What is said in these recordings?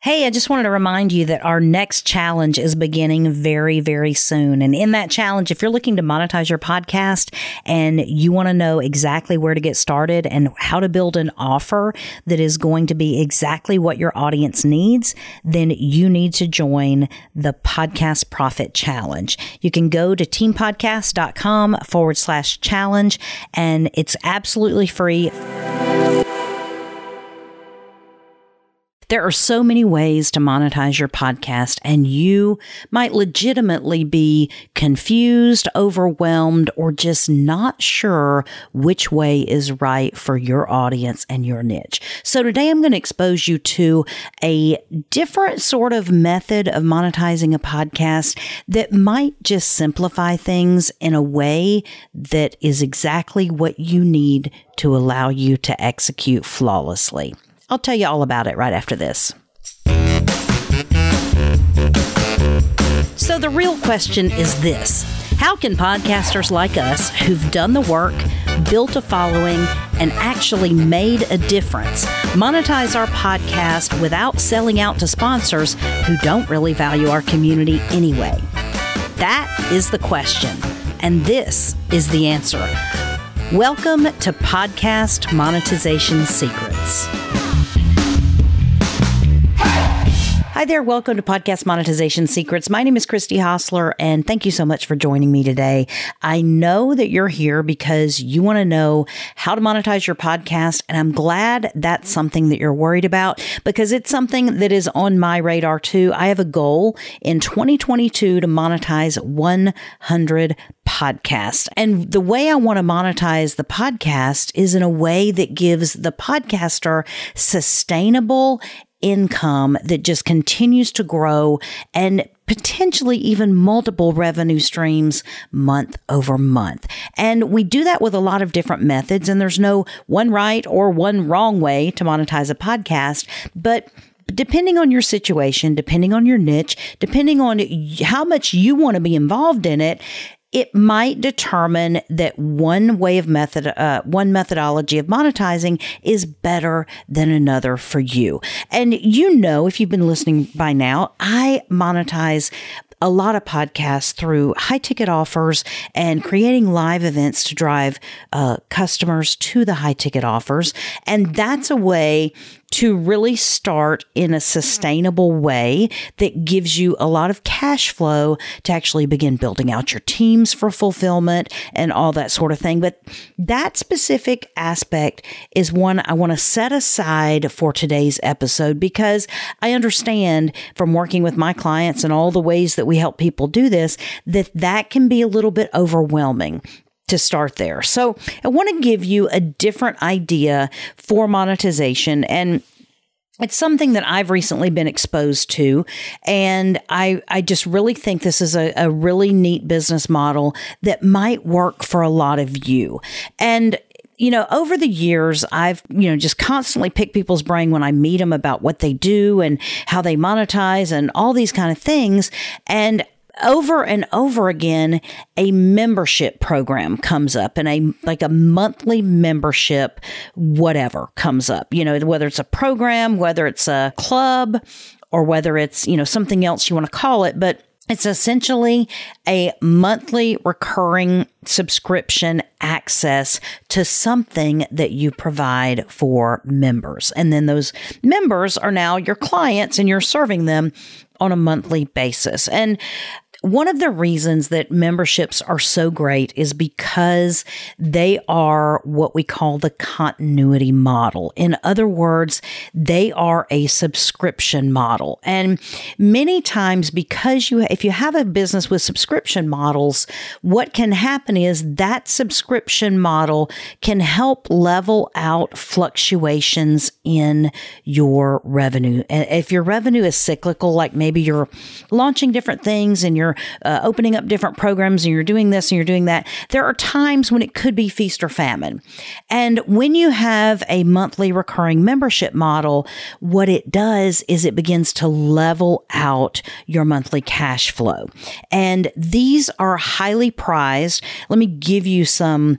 Hey, I just wanted to remind you that our next challenge is beginning very, very soon. And in that challenge, if you're looking to monetize your podcast and you want to know exactly where to get started and how to build an offer that is going to be exactly what your audience needs, then you need to join the Podcast Profit Challenge. You can go to teampodcast.com forward slash challenge and it's absolutely free. There are so many ways to monetize your podcast, and you might legitimately be confused, overwhelmed, or just not sure which way is right for your audience and your niche. So, today I'm going to expose you to a different sort of method of monetizing a podcast that might just simplify things in a way that is exactly what you need to allow you to execute flawlessly. I'll tell you all about it right after this. So, the real question is this How can podcasters like us who've done the work, built a following, and actually made a difference monetize our podcast without selling out to sponsors who don't really value our community anyway? That is the question. And this is the answer. Welcome to Podcast Monetization Secrets. Hi there. Welcome to Podcast Monetization Secrets. My name is Christy Hostler, and thank you so much for joining me today. I know that you're here because you want to know how to monetize your podcast, and I'm glad that's something that you're worried about because it's something that is on my radar too. I have a goal in 2022 to monetize 100 podcasts. And the way I want to monetize the podcast is in a way that gives the podcaster sustainable income that just continues to grow and potentially even multiple revenue streams month over month. And we do that with a lot of different methods, and there's no one right or one wrong way to monetize a podcast, but depending on your situation, depending on your niche, depending on how much you want to be involved in it, it might determine that one way of method, uh, one methodology of monetizing is better than another for you. And you know, if you've been listening by now, I monetize a lot of podcasts through high ticket offers and creating live events to drive uh, customers to the high ticket offers. And that's a way to really start in a sustainable way that gives you a lot of cash flow to actually begin building out your teams for fulfillment and all that sort of thing. But that specific aspect is one I want to set aside for today's episode because I understand from working with my clients and all the ways that we help people do this that that can be a little bit overwhelming to start there. So I want to give you a different idea for monetization and it's something that I've recently been exposed to. And I, I just really think this is a, a really neat business model that might work for a lot of you. And you know, over the years, I've, you know, just constantly picked people's brain when I meet them about what they do and how they monetize and all these kind of things. And over and over again, a membership program comes up and a like a monthly membership, whatever comes up, you know, whether it's a program, whether it's a club, or whether it's, you know, something else you want to call it. But it's essentially a monthly recurring subscription access to something that you provide for members. And then those members are now your clients and you're serving them on a monthly basis. And one of the reasons that memberships are so great is because they are what we call the continuity model. In other words, they are a subscription model. And many times because you if you have a business with subscription models, what can happen is that subscription model can help level out fluctuations in your revenue. If your revenue is cyclical like maybe you're launching different things and you're you're uh, opening up different programs and you're doing this and you're doing that, there are times when it could be feast or famine. And when you have a monthly recurring membership model, what it does is it begins to level out your monthly cash flow. And these are highly prized. Let me give you some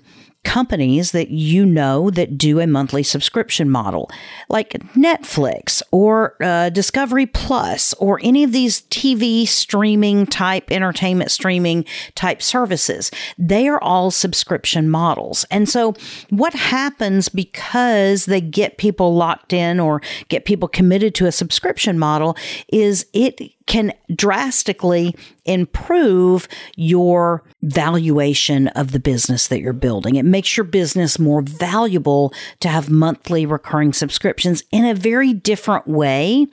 companies that you know that do a monthly subscription model, like Netflix or uh, Discovery Plus or any of these TV streaming type, entertainment streaming type services. They are all subscription models. And so, what happens because they get people locked in or get people committed to a subscription model is it can drastically improve your valuation of the business that you're building. It makes your business more valuable to have monthly recurring subscriptions in a very different way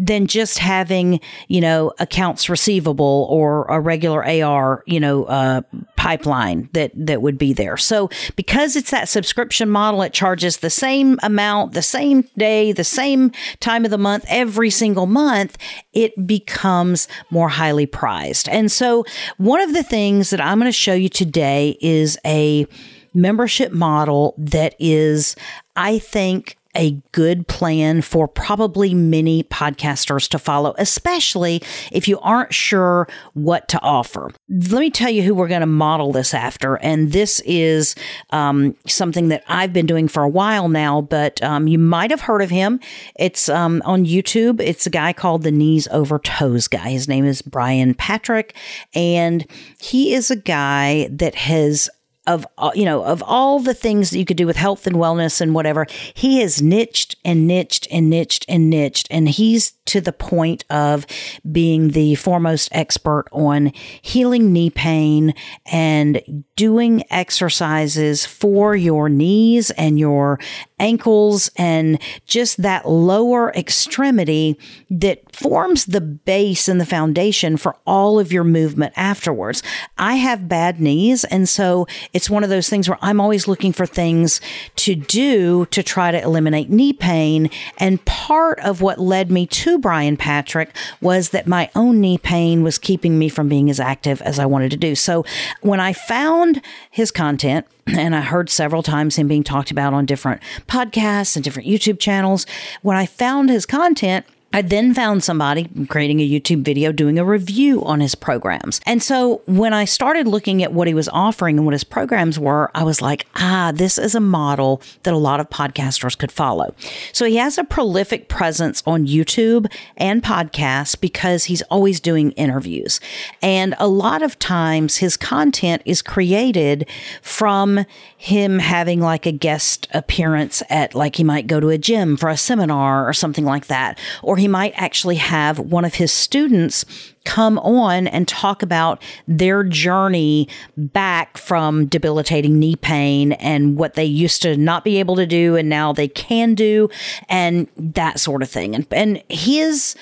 than just having, you know, accounts receivable or a regular AR, you know, uh, pipeline that, that would be there. So because it's that subscription model, it charges the same amount, the same day, the same time of the month, every single month, it becomes more highly prized. And so one of the things that I'm going to show you today is a membership model that is, I think, a good plan for probably many podcasters to follow, especially if you aren't sure what to offer. Let me tell you who we're going to model this after. And this is um, something that I've been doing for a while now, but um, you might have heard of him. It's um, on YouTube. It's a guy called the Knees Over Toes guy. His name is Brian Patrick. And he is a guy that has of uh, you know of all the things that you could do with health and wellness and whatever he has niched and niched and niched and niched and he's to the point of being the foremost expert on healing knee pain and doing exercises for your knees and your ankles and just that lower extremity that forms the base and the foundation for all of your movement afterwards. I have bad knees. And so it's one of those things where I'm always looking for things to do to try to eliminate knee pain. And part of what led me to Brian Patrick was that my own knee pain was keeping me from being as active as I wanted to do. So when I found his content, and I heard several times him being talked about on different podcasts and different YouTube channels. When I found his content, I then found somebody creating a YouTube video doing a review on his programs. And so when I started looking at what he was offering and what his programs were, I was like, ah, this is a model that a lot of podcasters could follow. So he has a prolific presence on YouTube and podcasts because he's always doing interviews. And a lot of times his content is created from him having like a guest appearance at like he might go to a gym for a seminar or something like that. Or he might actually have one of his students come on and talk about their journey back from debilitating knee pain and what they used to not be able to do and now they can do and that sort of thing. And, and his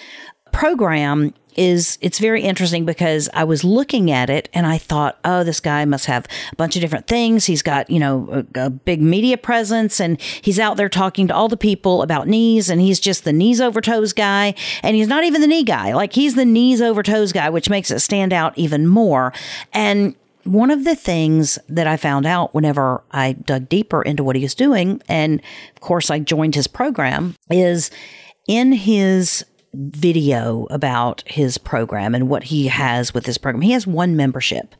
program is it's very interesting because I was looking at it and I thought, oh, this guy must have a bunch of different things. He's got, you know, a, a big media presence and he's out there talking to all the people about knees and he's just the knees over toes guy. And he's not even the knee guy. Like he's the knees over toes guy, which makes it stand out even more. And one of the things that I found out whenever I dug deeper into what he was doing, and of course I joined his program, is in his video about his program and what he has with his program. He has one membership,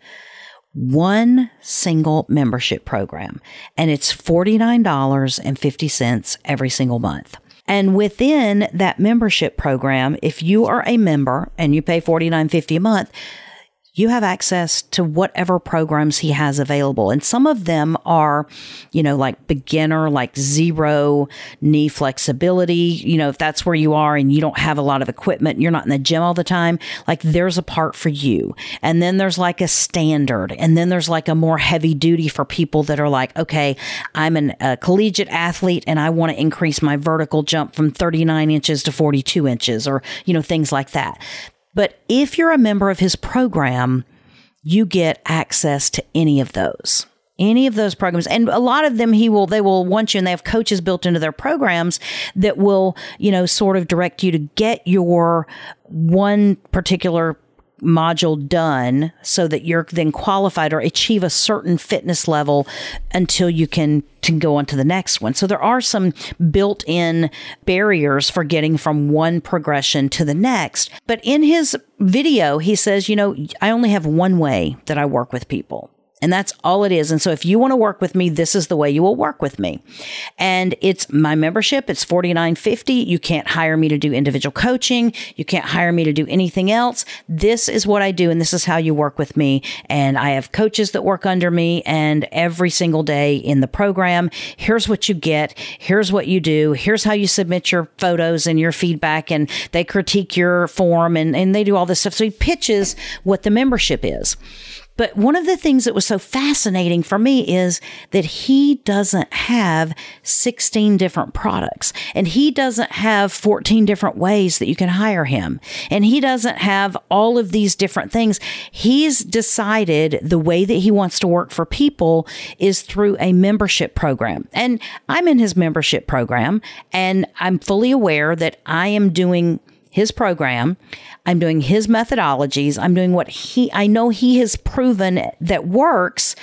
one single membership program, and it's $49.50 every single month. And within that membership program, if you are a member and you pay $49.50 a month, you have access to whatever programs he has available. And some of them are, you know, like beginner, like zero knee flexibility. You know, if that's where you are and you don't have a lot of equipment, you're not in the gym all the time, like there's a part for you. And then there's like a standard. And then there's like a more heavy duty for people that are like, okay, I'm an, a collegiate athlete and I want to increase my vertical jump from 39 inches to 42 inches or, you know, things like that. But if you're a member of his program, you get access to any of those any of those programs. And a lot of them he will they will want you and they have coaches built into their programs that will you know sort of direct you to get your one particular module done so that you're then qualified or achieve a certain fitness level until you can to go on to the next one. So there are some built-in barriers for getting from one progression to the next. But in his video, he says, you know, I only have one way that I work with people. And that's all it is. And so if you want to work with me, this is the way you will work with me. And it's my membership. It's forty nine fifty. You can't hire me to do individual coaching. You can't hire me to do anything else. This is what I do. And this is how you work with me. And I have coaches that work under me and every single day in the program, here's what you get. Here's what you do. Here's how you submit your photos and your feedback and they critique your form and, and they do all this stuff. So he pitches what the membership is. But one of the things that was so fascinating for me is that he doesn't have 16 different products and he doesn't have 14 different ways that you can hire him. And he doesn't have all of these different things. He's decided the way that he wants to work for people is through a membership program. And I'm in his membership program and I'm fully aware that I am doing his program. I'm doing his methodologies. I'm doing what he, I know he has proven that works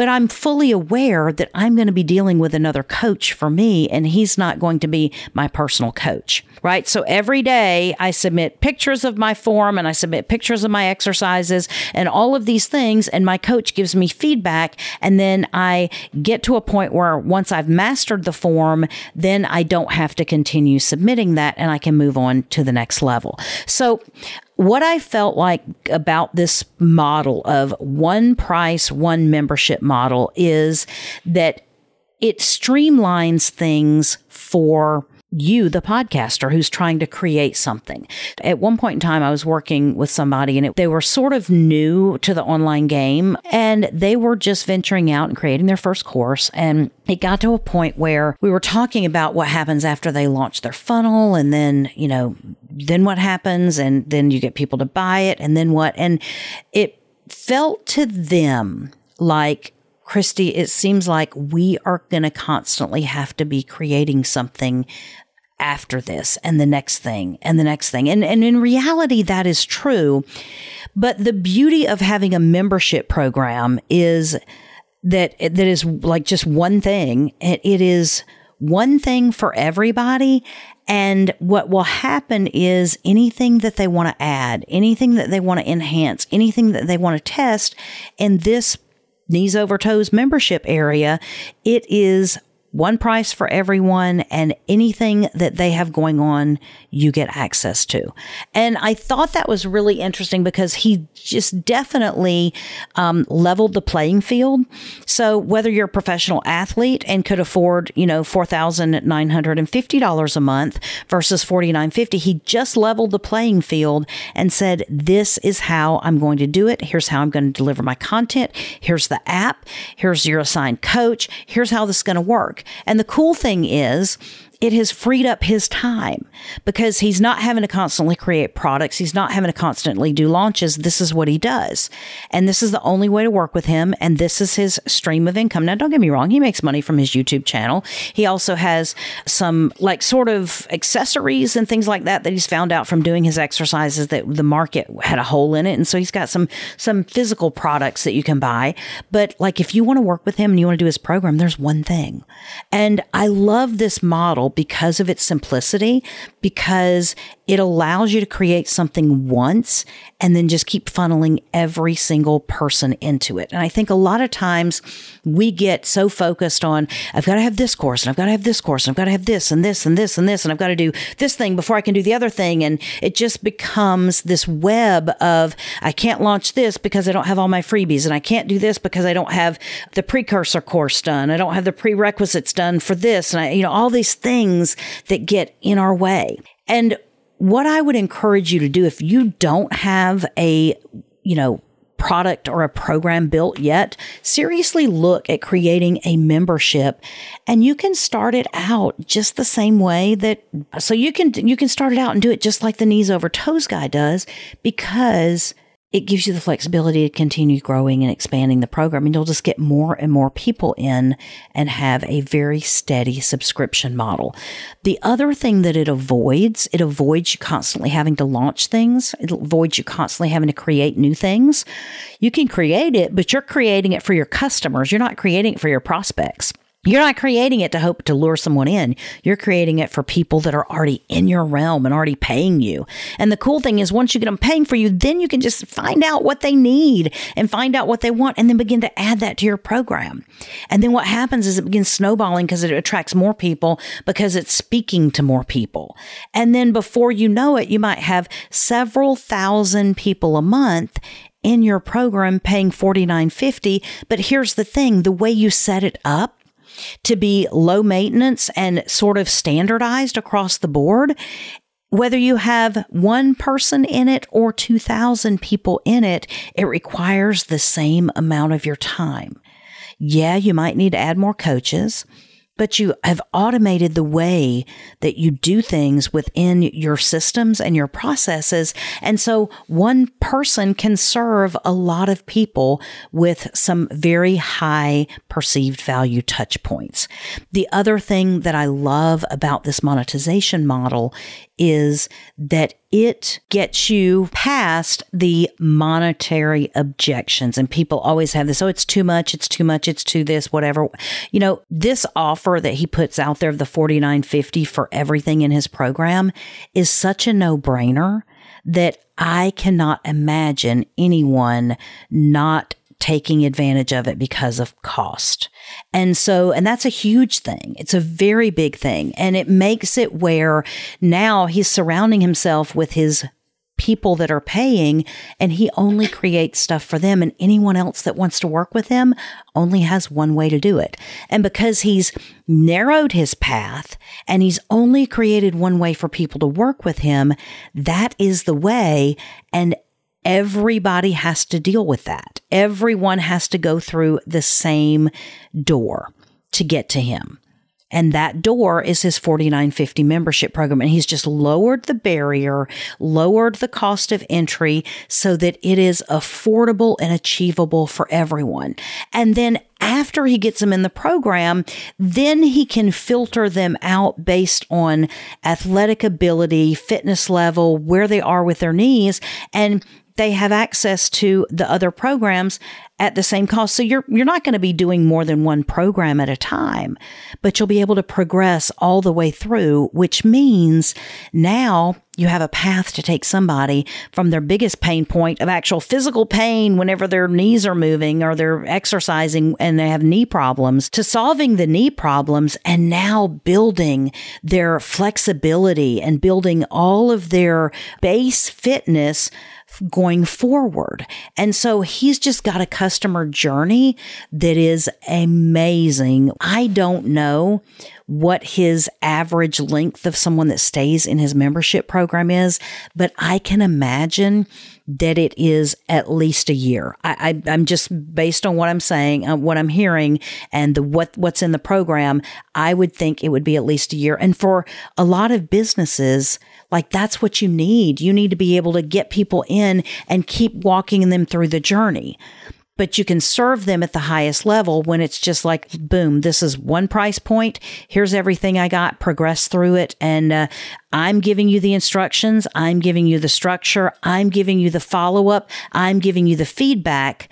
but I'm fully aware that I'm going to be dealing with another coach for me and he's not going to be my personal coach, right? So every day I submit pictures of my form and I submit pictures of my exercises and all of these things. And my coach gives me feedback. And then I get to a point where once I've mastered the form, then I don't have to continue submitting that and I can move on to the next level. So what I felt like about this model of one price, one membership model is that it streamlines things for you, the podcaster who's trying to create something. At one point in time, I was working with somebody and it, they were sort of new to the online game and they were just venturing out and creating their first course. And it got to a point where we were talking about what happens after they launch their funnel and then, you know, then what happens and then you get people to buy it and then what? And it felt to them like Christy, it seems like we are going to constantly have to be creating something after this and the next thing and the next thing. And, and in reality, that is true. But the beauty of having a membership program is that, that is like just one thing. It, is one thing for everybody. And what will happen is anything that they want to add, anything that they want to enhance, anything that they want to test in this knees over toes membership area, it is one price for everyone and anything that they have going on, you get access to. And I thought that was really interesting because he just definitely um, leveled the playing field. So whether you're a professional athlete and could afford, you know, $4,950 a month versus 4,950, he just leveled the playing field and said, this is how I'm going to do it. Here's how I'm going to deliver my content. Here's the app. Here's your assigned coach. Here's how this is going to work. And the cool thing is, it has freed up his time because he's not having to constantly create products. He's not having to constantly do launches. This is what he does. And this is the only way to work with him. And this is his stream of income. Now, don't get me wrong. He makes money from his YouTube channel. He also has some like sort of accessories and things like that that he's found out from doing his exercises that the market had a hole in it. And so he's got some, some physical products that you can buy. But like if you want to work with him and you want to do his program, there's one thing. And I love this model because of its simplicity, because it allows you to create something once and then just keep funneling every single person into it. And I think a lot of times we get so focused on, I've got to have this course and I've got to have this course and I've got to have this and this and this and this and I've got to do this thing before I can do the other thing. And it just becomes this web of, I can't launch this because I don't have all my freebies and I can't do this because I don't have the precursor course done. I don't have the prerequisites done for this. And I, you know, all these things that get in our way. And what I would encourage you to do if you don't have a, you know, product or a program built yet, seriously look at creating a membership and you can start it out just the same way that so you can you can start it out and do it just like the knees over toes guy does because it gives you the flexibility to continue growing and expanding the program and you'll just get more and more people in and have a very steady subscription model. The other thing that it avoids, it avoids you constantly having to launch things. It avoids you constantly having to create new things. You can create it, but you're creating it for your customers. You're not creating it for your prospects. You're not creating it to hope to lure someone in. You're creating it for people that are already in your realm and already paying you. And the cool thing is, once you get them paying for you, then you can just find out what they need and find out what they want and then begin to add that to your program. And then what happens is it begins snowballing because it attracts more people because it's speaking to more people. And then before you know it, you might have several thousand people a month in your program paying $49.50. But here's the thing the way you set it up, to be low maintenance and sort of standardized across the board. Whether you have one person in it or 2,000 people in it, it requires the same amount of your time. Yeah, you might need to add more coaches but you have automated the way that you do things within your systems and your processes. And so one person can serve a lot of people with some very high perceived value touch points. The other thing that I love about this monetization model is that it gets you past the monetary objections. And people always have this, oh, it's too much, it's too much, it's too this, whatever. You know, this offer that he puts out there of the 4950 for everything in his program is such a no-brainer that I cannot imagine anyone not taking advantage of it because of cost. And so, and that's a huge thing. It's a very big thing. And it makes it where now he's surrounding himself with his people that are paying and he only creates stuff for them and anyone else that wants to work with him only has one way to do it. And because he's narrowed his path and he's only created one way for people to work with him, that is the way and Everybody has to deal with that. Everyone has to go through the same door to get to him. And that door is his 4950 membership program. And he's just lowered the barrier, lowered the cost of entry so that it is affordable and achievable for everyone. And then after he gets them in the program, then he can filter them out based on athletic ability, fitness level, where they are with their knees. And they have access to the other programs at the same cost. So you're you're not going to be doing more than one program at a time, but you'll be able to progress all the way through, which means now you have a path to take somebody from their biggest pain point of actual physical pain whenever their knees are moving or they're exercising and they have knee problems to solving the knee problems and now building their flexibility and building all of their base fitness going forward. And so he's just got a customer journey that is amazing. I don't know what his average length of someone that stays in his membership program is, but I can imagine that it is at least a year. I, am just based on what I'm saying, uh, what I'm hearing, and the what what's in the program. I would think it would be at least a year. And for a lot of businesses, like that's what you need. You need to be able to get people in and keep walking them through the journey but you can serve them at the highest level when it's just like, boom, this is one price point. Here's everything I got, progress through it. And uh, I'm giving you the instructions. I'm giving you the structure. I'm giving you the follow up. I'm giving you the feedback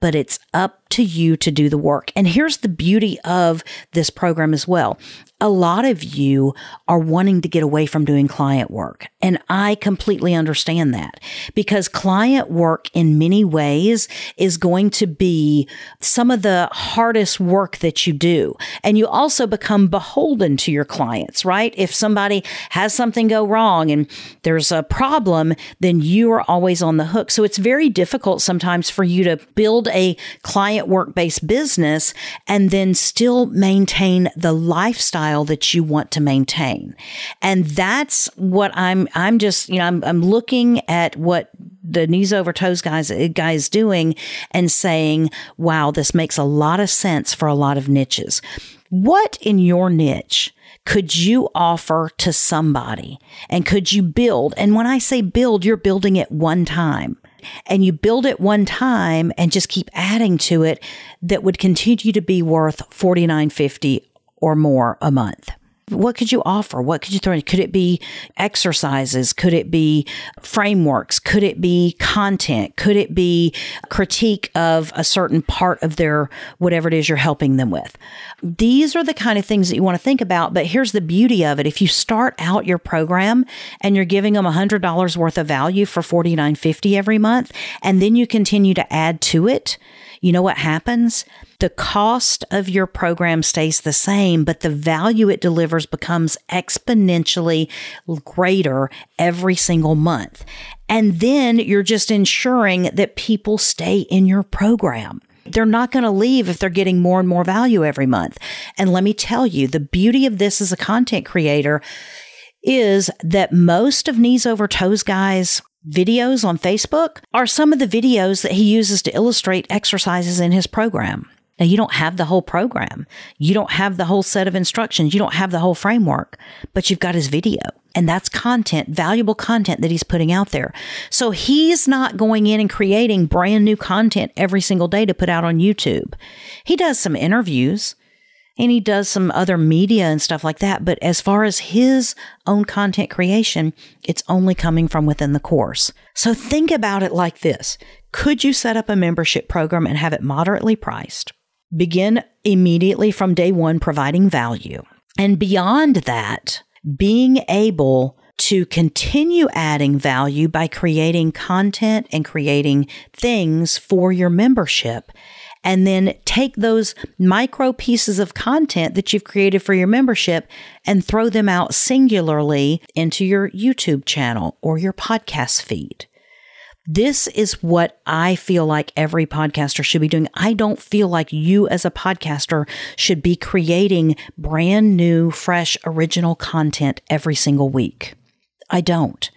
but it's up to you to do the work. And here's the beauty of this program as well a lot of you are wanting to get away from doing client work. And I completely understand that because client work in many ways is going to be some of the hardest work that you do. And you also become beholden to your clients, right? If somebody has something go wrong and there's a problem, then you are always on the hook. So it's very difficult sometimes for you to build a client work based business and then still maintain the lifestyle that you want to maintain. And that's what I'm, I'm just, you know, I'm, I'm looking at what the knees over toes guys, eh, guys doing and saying, wow, this makes a lot of sense for a lot of niches. What in your niche could you offer to somebody and could you build? And when I say build, you're building it one time and you build it one time and just keep adding to it that would continue to be worth 49.50 or more a month. What could you offer? What could you throw in? Could it be exercises? Could it be frameworks? Could it be content? Could it be critique of a certain part of their whatever it is you're helping them with? These are the kind of things that you want to think about. But here's the beauty of it. If you start out your program and you're giving them $100 worth of value for $49.50 every month, and then you continue to add to it, you know what happens? The cost of your program stays the same, but the value it delivers becomes exponentially greater every single month. And then you're just ensuring that people stay in your program. They're not going to leave if they're getting more and more value every month. And let me tell you, the beauty of this as a content creator is that most of Knees Over Toes guys videos on Facebook are some of the videos that he uses to illustrate exercises in his program. Now, you don't have the whole program. You don't have the whole set of instructions. You don't have the whole framework, but you've got his video. And that's content, valuable content that he's putting out there. So he's not going in and creating brand new content every single day to put out on YouTube. He does some interviews and he does some other media and stuff like that. But as far as his own content creation, it's only coming from within the course. So think about it like this. Could you set up a membership program and have it moderately priced? Begin immediately from day one providing value. And beyond that, being able to continue adding value by creating content and creating things for your membership. And then take those micro pieces of content that you've created for your membership and throw them out singularly into your YouTube channel or your podcast feed. This is what I feel like every podcaster should be doing. I don't feel like you as a podcaster should be creating brand new, fresh, original content every single week. I don't.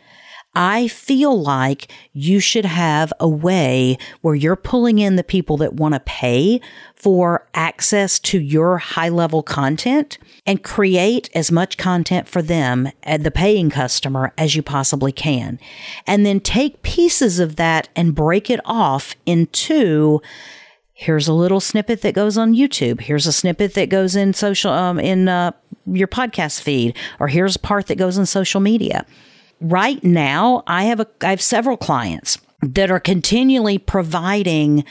I feel like you should have a way where you're pulling in the people that want to pay for access to your high level content and create as much content for them and the paying customer as you possibly can. And then take pieces of that and break it off into here's a little snippet that goes on YouTube. Here's a snippet that goes in social um, in uh, your podcast feed, or here's part that goes in social media right now, I have a I have several clients that are continually providing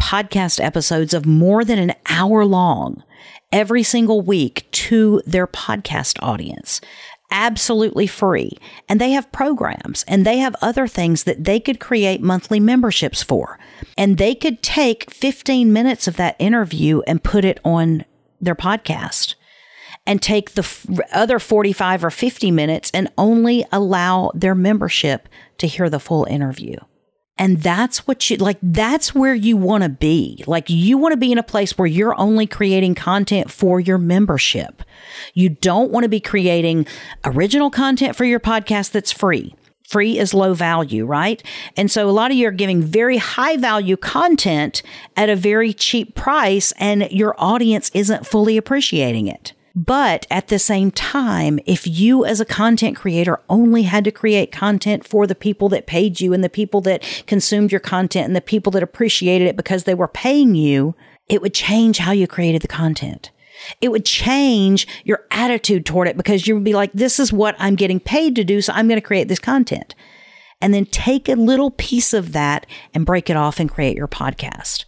podcast episodes of more than an hour long every single week to their podcast audience absolutely free. And they have programs and they have other things that they could create monthly memberships for. And they could take 15 minutes of that interview and put it on their podcast and take the f- other 45 or 50 minutes and only allow their membership to hear the full interview. And that's what you like, that's where you want to be. Like, you want to be in a place where you're only creating content for your membership. You don't want to be creating original content for your podcast that's free. Free is low value, right? And so a lot of you are giving very high value content at a very cheap price, and your audience isn't fully appreciating it. But at the same time, if you as a content creator only had to create content for the people that paid you and the people that consumed your content and the people that appreciated it because they were paying you, it would change how you created the content. It would change your attitude toward it because you would be like, this is what I'm getting paid to do. So I'm going to create this content. And then take a little piece of that and break it off and create your podcast.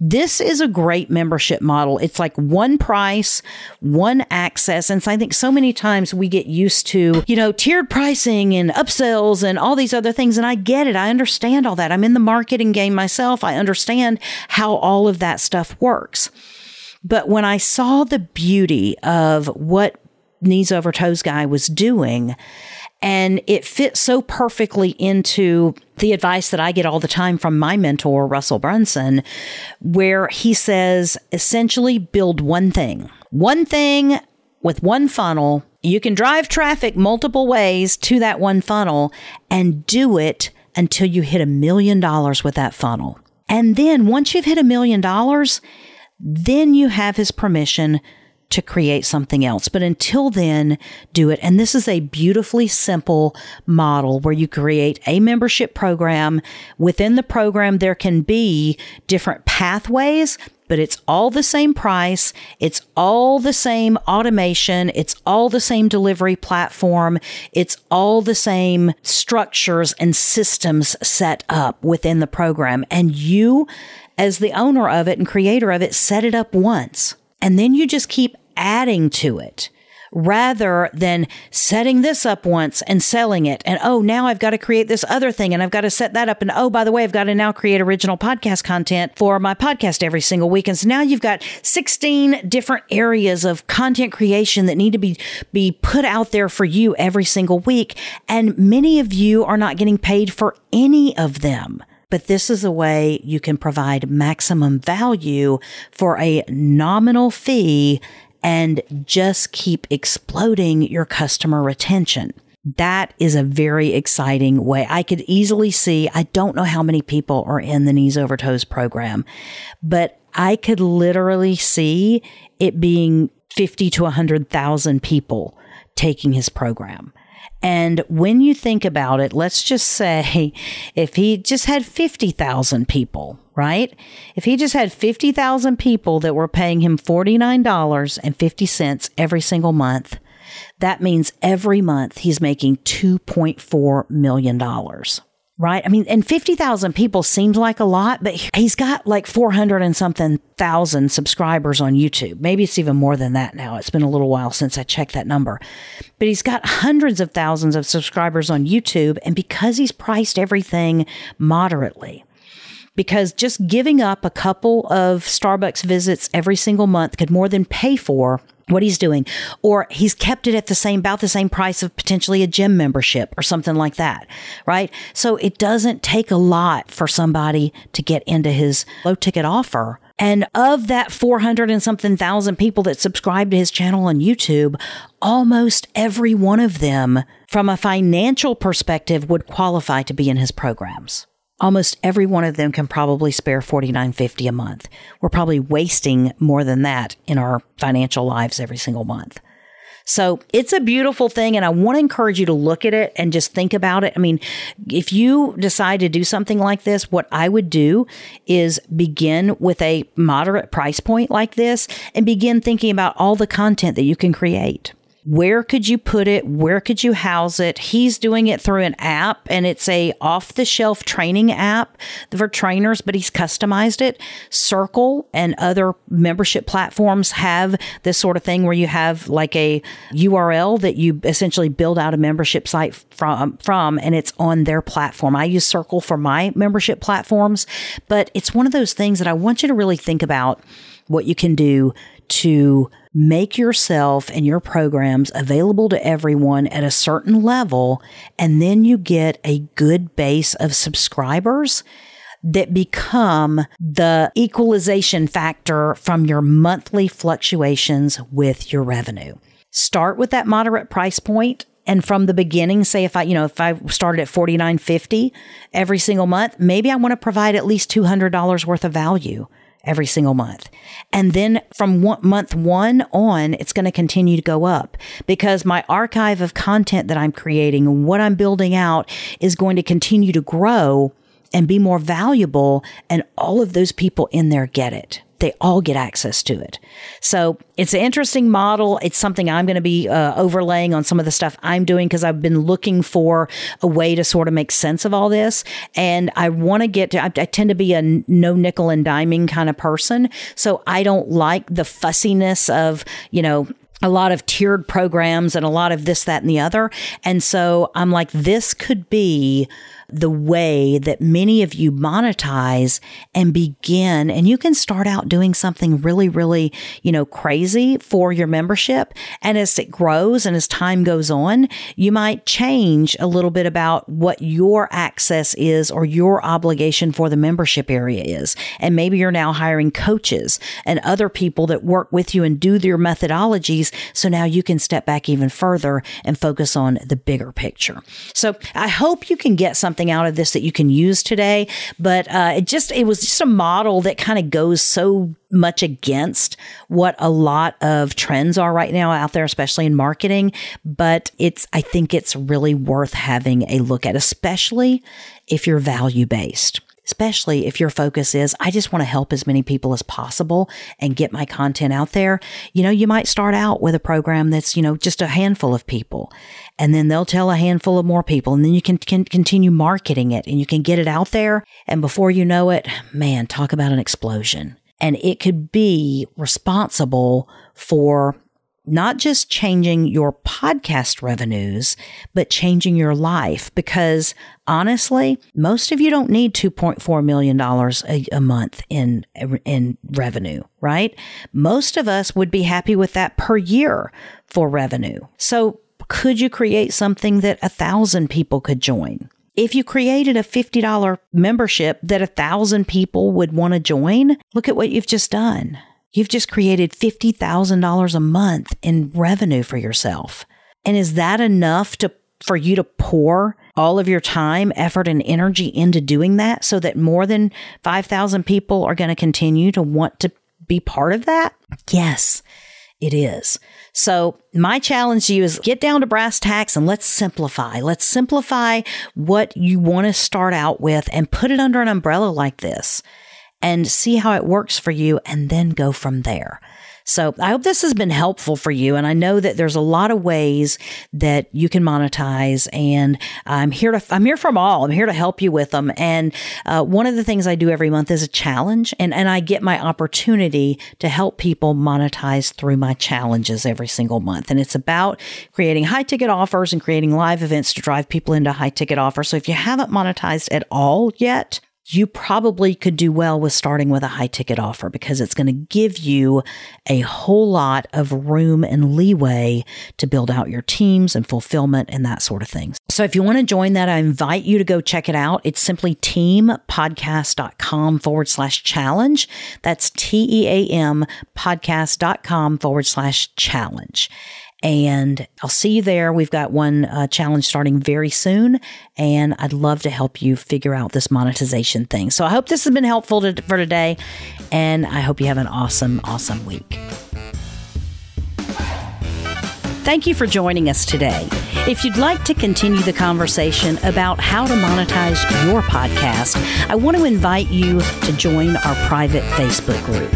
This is a great membership model. It's like one price, one access. And so I think so many times we get used to, you know, tiered pricing and upsells and all these other things. And I get it. I understand all that. I'm in the marketing game myself. I understand how all of that stuff works. But when I saw the beauty of what Knees Over Toes Guy was doing, and it fits so perfectly into the advice that I get all the time from my mentor, Russell Brunson, where he says essentially build one thing, one thing with one funnel. You can drive traffic multiple ways to that one funnel and do it until you hit a million dollars with that funnel. And then once you've hit a million dollars, then you have his permission to create something else. But until then, do it. And this is a beautifully simple model where you create a membership program. Within the program, there can be different pathways but it's all the same price. It's all the same automation. It's all the same delivery platform. It's all the same structures and systems set up within the program. And you, as the owner of it and creator of it, set it up once. And then you just keep adding to it rather than setting this up once and selling it. And oh, now I've got to create this other thing and I've got to set that up. And oh, by the way, I've got to now create original podcast content for my podcast every single week. And so now you've got 16 different areas of content creation that need to be, be put out there for you every single week. And many of you are not getting paid for any of them but this is a way you can provide maximum value for a nominal fee and just keep exploding your customer retention. That is a very exciting way. I could easily see, I don't know how many people are in the Knees Over Toes program, but I could literally see it being 50 to 100,000 people taking his program. And when you think about it, let's just say if he just had 50,000 people, right? If he just had 50,000 people that were paying him $49.50 every single month, that means every month he's making $2.4 million right? I mean, and 50,000 people seems like a lot, but he's got like 400 and something thousand subscribers on YouTube. Maybe it's even more than that now. It's been a little while since I checked that number. But he's got hundreds of thousands of subscribers on YouTube. And because he's priced everything moderately, because just giving up a couple of Starbucks visits every single month could more than pay for what he's doing. Or he's kept it at the same about the same price of potentially a gym membership or something like that right? So it doesn't take a lot for somebody to get into his low ticket offer. And of that 400 and something thousand people that subscribe to his channel on YouTube almost every one of them from a financial perspective would qualify to be in his programs almost every one of them can probably spare 49.50 a month. We're probably wasting more than that in our financial lives every single month. So it's a beautiful thing. And I want to encourage you to look at it and just think about it. I mean, if you decide to do something like this, what I would do is begin with a moderate price point like this and begin thinking about all the content that you can create where could you put it? Where could you house it? He's doing it through an app and it's a off the shelf training app for trainers but he's customized it. Circle and other membership platforms have this sort of thing where you have like a url that you essentially build out a membership site from from and it's on their platform. I use circle for my membership platforms but it's one of those things that i want you to really think about what you can do to make yourself and your programs available to everyone at a certain level, and then you get a good base of subscribers that become the equalization factor from your monthly fluctuations with your revenue. Start with that moderate price point and from the beginning say if i you know if i started at 49.50 every single month maybe i want to provide at least $200 worth of value every single month. And then from one, month one on, it's going to continue to go up because my archive of content that I'm creating and what I'm building out is going to continue to grow and be more valuable. And all of those people in there get it they all get access to it. So it's an interesting model. It's something I'm going to be uh, overlaying on some of the stuff I'm doing because I've been looking for a way to sort of make sense of all this. And I want to get to, I, I tend to be a no nickel and diming kind of person. So I don't like the fussiness of, you know, a lot of tiered programs and a lot of this, that, and the other. And so I'm like, this could be the way that many of you monetize and begin. And you can start out doing something really, really, you know, crazy for your membership. And as it grows and as time goes on, you might change a little bit about what your access is or your obligation for the membership area is. And maybe you're now hiring coaches and other people that work with you and do their methodologies. So now you can step back even further and focus on the bigger picture. So I hope you can get something something out of this that you can use today. But uh, it just it was just a model that kind of goes so much against what a lot of trends are right now out there, especially in marketing. But it's I think it's really worth having a look at, especially if you're value based especially if your focus is, I just want to help as many people as possible and get my content out there. You know, you might start out with a program that's, you know, just a handful of people and then they'll tell a handful of more people and then you can, can continue marketing it and you can get it out there. And before you know it, man, talk about an explosion. And it could be responsible for not just changing your podcast revenues, but changing your life. Because honestly, most of you don't need $2.4 million a, a, month in, in revenue, right? Most of us would be happy with that per year for revenue. So could you create something that a thousand people could join? If you created a $50 membership that a thousand people would want to join, look at what you've just done. You've just created $50,000 a month in revenue for yourself. And is that enough to for you to pour all of your time, effort, and energy into doing that so that more than 5,000 people are going to continue to want to be part of that? Yes, it is. So, my challenge to you is get down to brass tacks and let's simplify. Let's simplify what you want to start out with and put it under an umbrella like this and see how it works for you and then go from there. So I hope this has been helpful for you. And I know that there's a lot of ways that you can monetize and I'm here to, I'm here from all. I'm here to help you with them. And uh, one of the things I do every month is a challenge and, and I get my opportunity to help people monetize through my challenges every single month. And it's about creating high ticket offers and creating live events to drive people into high ticket offers. So if you haven't monetized at all yet, you probably could do well with starting with a high ticket offer because it's going to give you a whole lot of room and leeway to build out your teams and fulfillment and that sort of thing. So if you want to join that, I invite you to go check it out. It's simply teampodcast.com forward slash challenge. That's T E A M podcast.com forward slash challenge. And I'll see you there. We've got one uh, challenge starting very soon, and I'd love to help you figure out this monetization thing. So I hope this has been helpful to, for today, and I hope you have an awesome, awesome week. Thank you for joining us today. If you'd like to continue the conversation about how to monetize your podcast, I want to invite you to join our private Facebook group.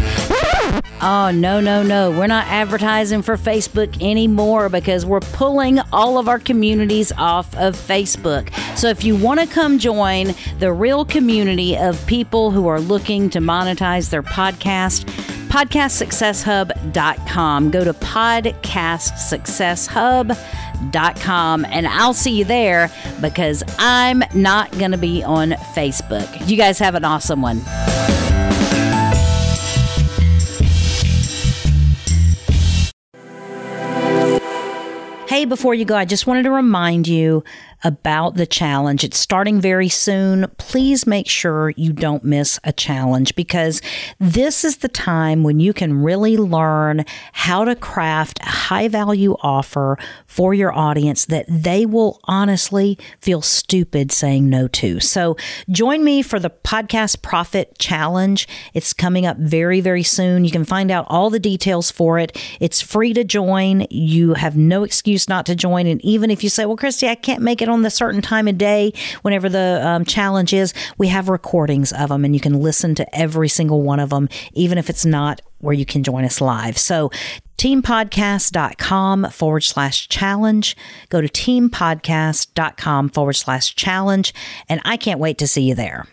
Oh, no, no, no. We're not advertising for Facebook anymore because we're pulling all of our communities off of Facebook. So if you want to come join the real community of people who are looking to monetize their podcast, podcastsuccesshub.com. Go to podcastsuccesshub.com and I'll see you there because I'm not going to be on Facebook. You guys have an awesome one. Hey, before you go, I just wanted to remind you about the challenge. It's starting very soon. Please make sure you don't miss a challenge because this is the time when you can really learn how to craft a high value offer for your audience that they will honestly feel stupid saying no to. So join me for the Podcast Profit Challenge. It's coming up very, very soon. You can find out all the details for it. It's free to join. You have no excuse not to join. And even if you say, well, Christy, I can't make it on the certain time of day, whenever the um, challenge is, we have recordings of them and you can listen to every single one of them, even if it's not where you can join us live. So teampodcast.com forward slash challenge. Go to teampodcast.com forward slash challenge. And I can't wait to see you there.